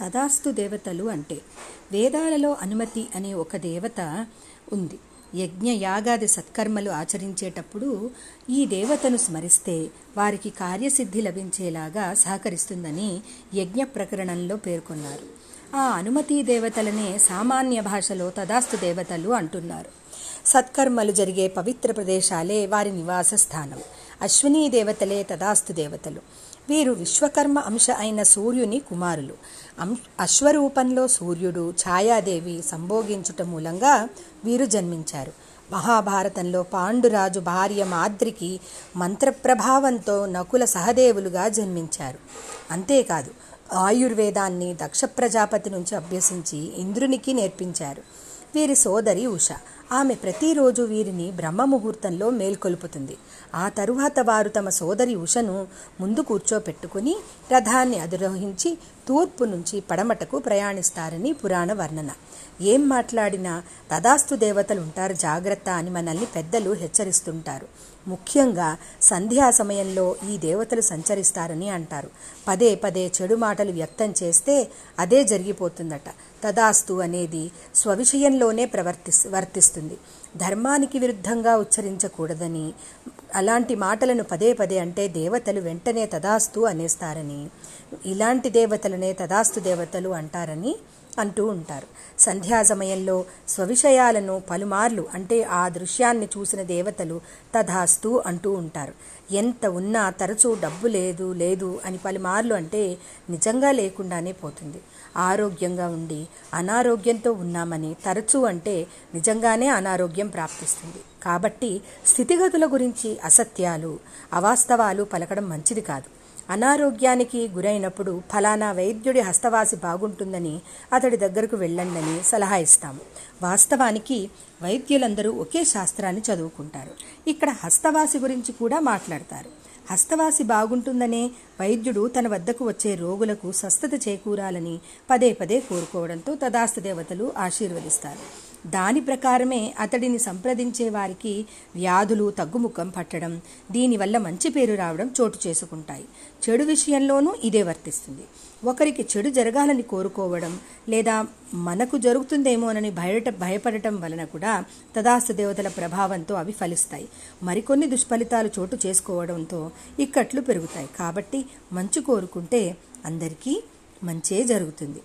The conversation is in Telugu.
తదాస్తు దేవతలు అంటే వేదాలలో అనుమతి అనే ఒక దేవత ఉంది. యజ్ఞ యాగాది సత్కర్మలు ఆచరించేటప్పుడు ఈ దేవతను స్మరిస్తే వారికి కార్యసిద్ధి లభించేలాగా సహకరిస్తుందని యజ్ఞ ప్రకరణంలో పేర్కొన్నారు. ఆ అనుమతి దేవతలనే సామాన్య భాషలో తదాస్తు దేవతలు అంటున్నారు. సత్కర్మలు జరిగే పవిత్ర ప్రదేశాలే వారి నివాస స్థానం. అశ్వినీ దేవతలే తదాస్తు దేవతలు. వీరు విశ్వకర్మ అంశ అయిన సూర్యుని కుమారులు. అశ్వరూపంలో సూర్యుడు ఛాయాదేవి సంభోగించుట మూలంగా వీరు జన్మించారు. మహాభారతంలో పాండురాజు భార్య మాద్రికి మంత్రప్రభావంతో నకుల సహదేవులుగా జన్మించారు. అంతేకాదు ఆయుర్వేదాన్ని దక్ష ప్రజాపతి నుంచి అభ్యసించి ఇంద్రునికి నేర్పించారు. వీరి సోదరి ఉష. ఆమె ప్రతిరోజు వీరిని బ్రహ్మముహూర్తంలో మేల్కొల్పుతుంది. ఆ తరువాత వారు తమ సోదరి ఉషను ముందు కూర్చోపెట్టుకుని రథాన్ని అధిరోహించి తూర్పు నుంచి పడమటకు ప్రయాణిస్తారని పురాణ వర్ణన. ఏం మాట్లాడినా తదాస్తు దేవతలు ఉంటారు జాగ్రత్త అని మనల్ని పెద్దలు హెచ్చరిస్తుంటారు. ముఖ్యంగా సంధ్యా సమయంలో ఈ దేవతలు సంచరిస్తారని అంటారు. పదే పదే చెడు మాటలు వ్యక్తం చేస్తే అదే జరిగిపోతుందట. తదాస్తు అనేది స్వవిషయంలోనే ప్రవర్తి వర్తిస్తుంది. ధర్మానికి విరుద్ధంగా ఉచ్చరించకూడదని అలాంటి మాటలను పదే పదే అంటే దేవతలు వెంటనే తదాస్తు అనేస్తారని ఇలాంటి దేవతలనే తదాస్తు దేవతలు అంటారని అంటూ ఉంటారు. సంధ్యా సమయంలో స్వవిషయాలను పలుమార్లు అంటే ఆ దృశ్యాన్ని చూసిన దేవతలు తథాస్తు అంటూ ఉంటారు. ఎంత ఉన్నా తరచూ డబ్బు లేదు లేదు అని పలుమార్లు అంటే నిజంగా లేకుండానే పోతుంది. ఆరోగ్యంగా ఉండి అనారోగ్యంతో ఉన్నామని తరచూ అంటే నిజంగానే అనారోగ్యం ప్రాప్తిస్తుంది. కాబట్టి స్థితిగతుల గురించి అసత్యాలు అవాస్తవాలు పలకడం మంచిది కాదు. అనారోగ్యానికి గురైనప్పుడు ఫలానా వైద్యుడి హస్తవాసి బాగుంటుందని అతడి దగ్గరకు వెళ్ళండని సలహా ఇస్తాము. వాస్తవానికి వైద్యులందరూ ఒకే శాస్త్రాన్ని చదువుకుంటారు. ఇక్కడ హస్తవాసి గురించి కూడా మాట్లాడతారు. హస్తవాసి బాగుంటుందనే వైద్యుడు తన వద్దకు వచ్చే రోగులకు స్వస్థత చేకూరాలని పదే పదే కోరుకోవడంతో తదాస్త దేవతలు ఆశీర్వదిస్తారు. దాని ప్రకారమే అతడిని సంప్రదించే వారికి వ్యాధులు తగ్గుముఖం పట్టడం దీనివల్ల మంచి పేరు రావడం చోటు చేసుకుంటాయి. చెడు విషయంలోనూ ఇదే వర్తిస్తుంది. ఒకరికి చెడు జరగాలని కోరుకోవడం లేదా మనకు జరుగుతుందేమోనని భయట భయపడటం వలన కూడా తదాస్తు దేవతల ప్రభావంతో అవి ఫలిస్తాయి. మరికొన్ని దుష్ఫలితాలు చోటు చేసుకోవడంతో ఇక్కట్లు పెరుగుతాయి. కాబట్టి మంచి కోరుకుంటే అందరికీ మంచే జరుగుతుంది.